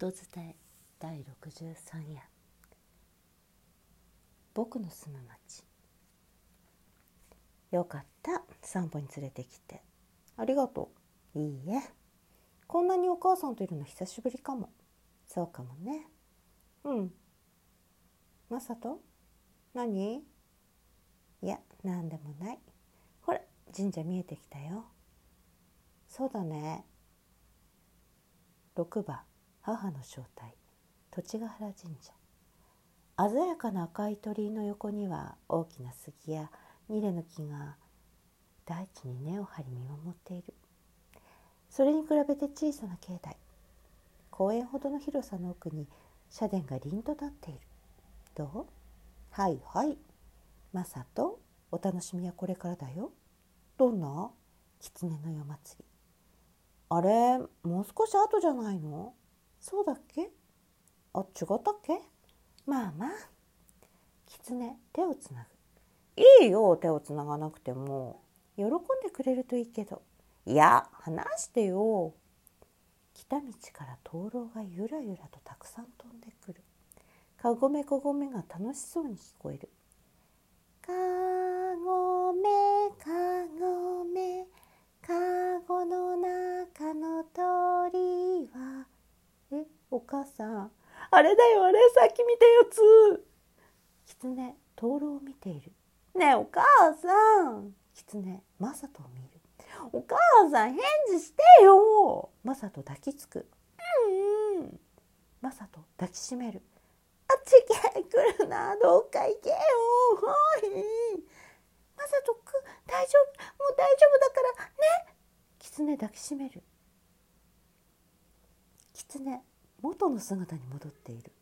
音伝え第63夜。僕の住む町。よかった。散歩に連れてきて。ありがとう。いいえ。こんなにお母さんといるの久しぶりかも。そうかもね。うん。まさと何？いや何でもない。ほら神社見えてきたよ。そうだね。6番。母の正体。土地ヶ原神社。鮮やかな赤い鳥居の横には大きな杉やニレの木が大地に根を張り見守っている。それに比べて小さな境内。公園ほどの広さの奥に社殿が凛と立っている。どう？はいはい。マサとお楽しみはこれからだよ。どんな？狐の夜祭り。あれもう少し後じゃないの？そうだっけ？あ違ったっけ？まあまあ狐手をつなぐ。いいよ手をつながなくても喜んでくれるといいけど。いや話してよ。来た道から灯籠がゆらゆらとたくさん飛んでくる。かごめこごめが楽しそうに聞こえる。さあれだよあれさっき見たやつ狐灯籠を見ている。ねえお母さん。狐マサトを見る。お母さん返事してよ。マサト抱きつく。うんうん。マサト抱きしめる。あっち行け来るなどっか行けよ。はい。マサトく大丈夫。もう大丈夫だからね。狐抱きしめる。狐元の姿に戻っている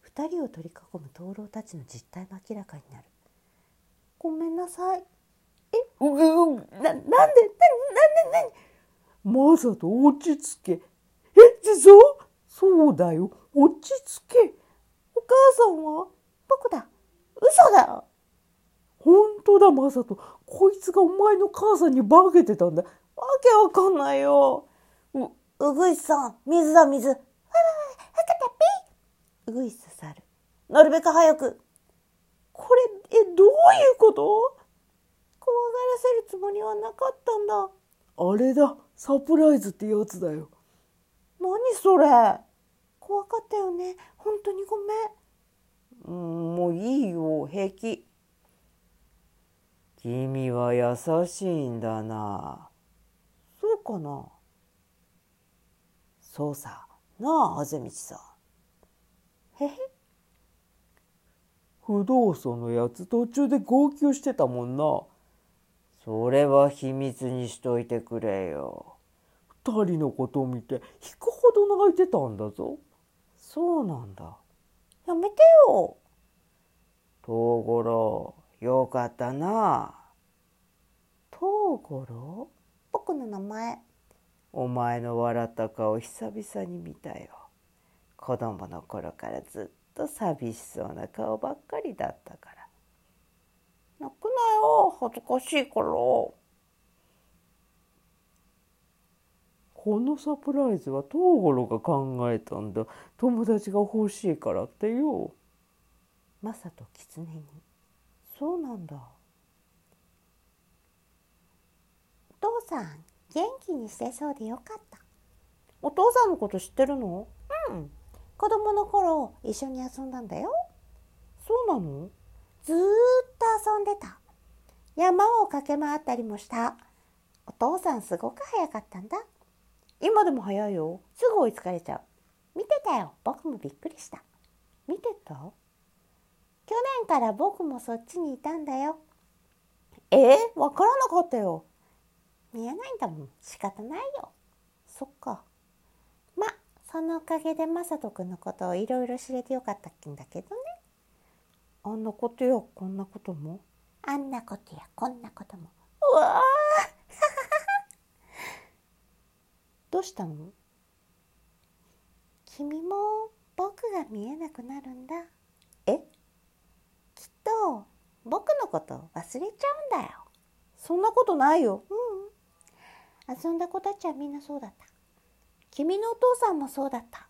二人を取り囲む灯籠たちの実態も明らかになるごめんなさいえ？ううななんで？ななんでまさと落ち着け。え、実はそうだよ。落ち着け。お母さんは？僕だ嘘だ本当だ、まさと。こいつがお前の母さんに化けてたんだ。わけわかんないよ。う、うぐいすさん、水だ水。うぐいす去る。なるべく早く。これ、え、どういうこと？怖がらせるつもりはなかったんだ。あれだ、サプライズってやつだよ。何それ？怖かったよね。本当にごめん。うん、もういいよ、平気。君は優しいんだな。そうかな？そうさ。なあ、あぜみちさん。へへ。不動産のやつ途中で号泣してたもんな。それは秘密にしといてくれよ。二人のことを見て引くほど泣いてたんだぞ。そうなんだ。やめてよ。東五郎、よかったな。東五郎僕の名前。お前の笑った顔久々に見たよ。子供の頃からずっと寂しそうな顔ばっかりだったから。泣くなよ恥ずかしいから。このサプライズは東五郎が考えたんだ。友達が欲しいからってよ。マサと狐に。そうなんだ。お父さん元気にしてそうでよかった。お父さんのこと知ってるの？うん子供の頃一緒に遊んだんだよそうなの？ずーっと遊んでた。山を駆け回ったりもした。お父さんすごく早かったんだ。今でも早いよ。すぐ追いつかれちゃう。見てたよ。僕もびっくりした。見てた？去年から僕もそっちにいたんだよ。え？ー、わからなかったよ。見えないんだもん。仕方ないよ。そっか。ま、そのおかげでまさとくんのことをいろいろ知れてよかったんだけどね。あんなことやこんなことも？あんなことやこんなことも。うわどうしたの？君も僕が見えなくなるんだ。え？きっと僕のこと忘れちゃうんだよ。そんなことないよ。うん。遊んだ子たちはみんなそうだった君のお父さんもそうだった。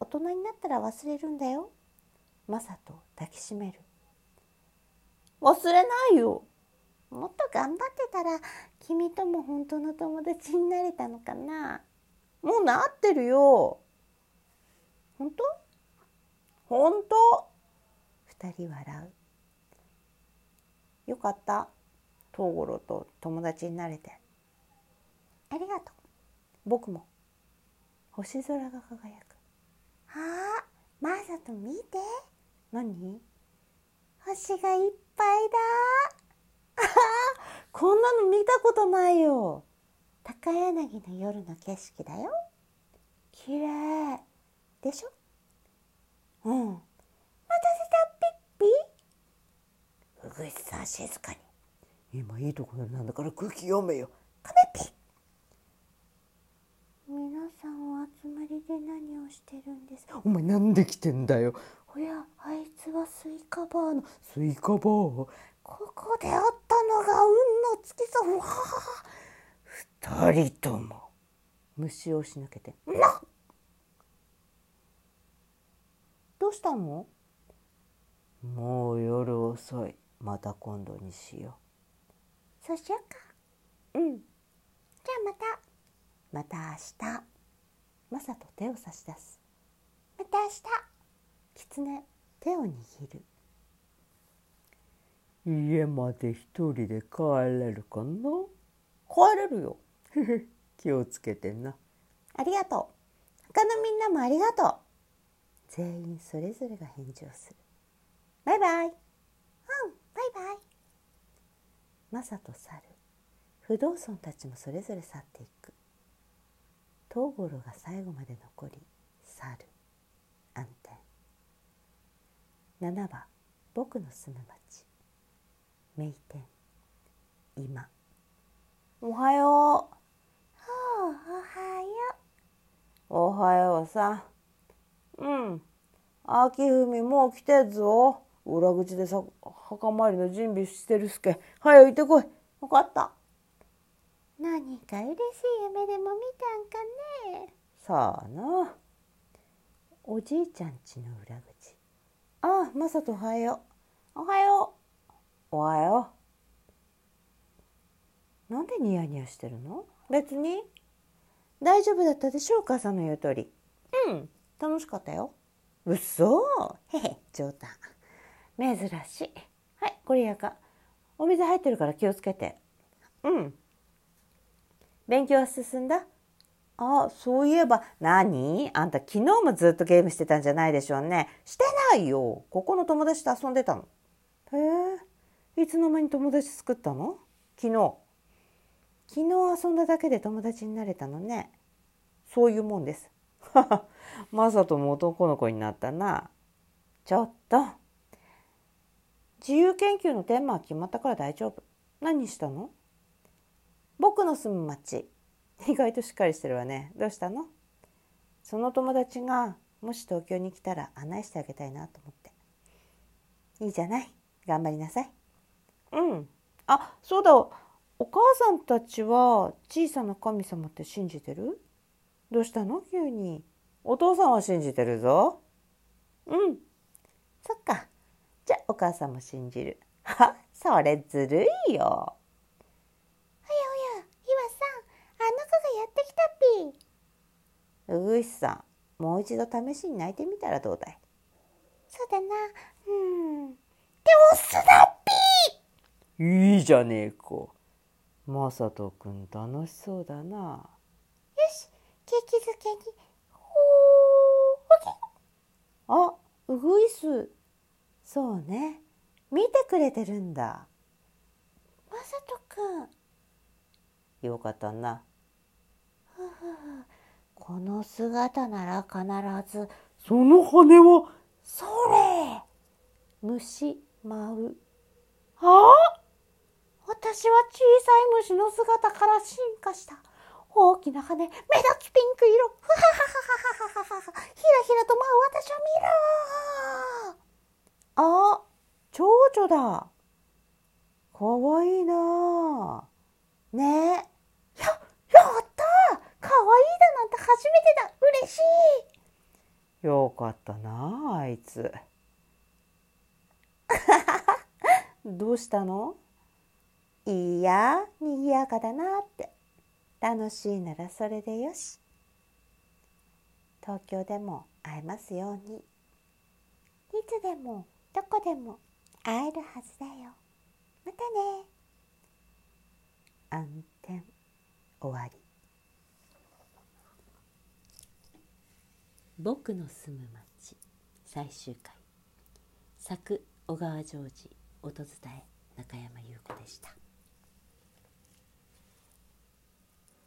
大人になったら忘れるんだよ。マサと抱きしめる。忘れないよ。もっと頑張ってたら君とも本当の友達になれたのかな。もうなってるよ。本当？本当？二人笑う。よかった。東五郎と友達になれて。ありがとう。僕も。星空が輝く。あマサと見て。何？星がいっぱいだ。こんなの見たことないよ。高柳の夜の景色だよ。綺麗。でしょ？うん。待たせたピッピ？うぐいさん静かに。今いいところなんだから空気読めよ。カメピ皆さんお集まりで何をしてるんですお前なんで来てんだよ。おやあいつはスイカバーの。スイカバー？ここで会ったのが運の月さ。うわあ二人とも。虫を押し抜けて「などうしたの？もう夜遅い。また今度にしよそうしようか。うん。じゃあまたまた明日。マサと手を差し出す。また明日。狐手を握る。う家まで一人で帰れるかな？帰れるよ。気をつけてな。ありがとう。他のみんなもありがとう。全員それぞれが返事をする。バイバイ。うんバイバイ。マサと去る不動尊たちもそれぞれ去っていく東五郎が最後まで残り去る。暗転。7番僕の住む町。名店。今。おはよう。おはよう。おはようさうん。秋文もう来てっぞ。裏口でさ墓参りの準備してるすけ。早行ってこい。分かった何か嬉しい夢でも見たんかね。さあなおじいちゃんちの裏口。ああマサトおはよう。おはよう。おはよう。なんでニヤニヤしてるの？別に。大丈夫だったでしょうお母さんの言う通り。うん楽しかったよ。うそへへ冗談珍しい。はいこれやかお水入ってるから気をつけて。うん。勉強は進んだ？あそういえば。何？あんた昨日もずっとゲームしてたんじゃないでしょうね。してないよ。ここの友達と遊んでたの。へえ。いつの間に友達作ったの？昨日。昨日遊んだだけで友達になれたのね。そういうもんです。マサとも男の子になったな。ちょっと。自由研究のテーマは決まったから大丈夫。何したの？僕の住む町。意外としっかりしてるわね。どうしたの？その友達がもし東京に来たら案内してあげたいなと思って。いいじゃない？頑張りなさい。うん。あそうだ。お母さんたちは小さな神様って信じてる？どうしたの？急に。お父さんは信じてるぞ。うん。そっか。じゃあお母さんも信じる。はそれずるいよ。うぐいすさんもう一度試しに泣いてみたらどうだい？そうだな。うん。でもすだっぴー。いいじゃねえか。まさとくん楽しそうだな。よし。ケーキ漬けにほーあうぐいすそうね。見てくれてるんだ。まさとくん。よかったな。ふふこの姿なら必ずその羽はそれ虫舞う。あ？あ私は小さい虫の姿から進化した。大きな羽目だきピンク色。ふはははははははひらひらと舞う私を見ろあ蝶々だ。かわいいなね。えややったかわいいだなんて初めてだ。嬉しい。よかったなあいつ。どうしたの？いやにぎやかだなって。楽しいならそれでよし。東京でも会えますように。いつでもどこでも会えるはずだよ。またね。暗転終わり僕の住む町最終回。作小川ジョージ音伝え中山優子でした。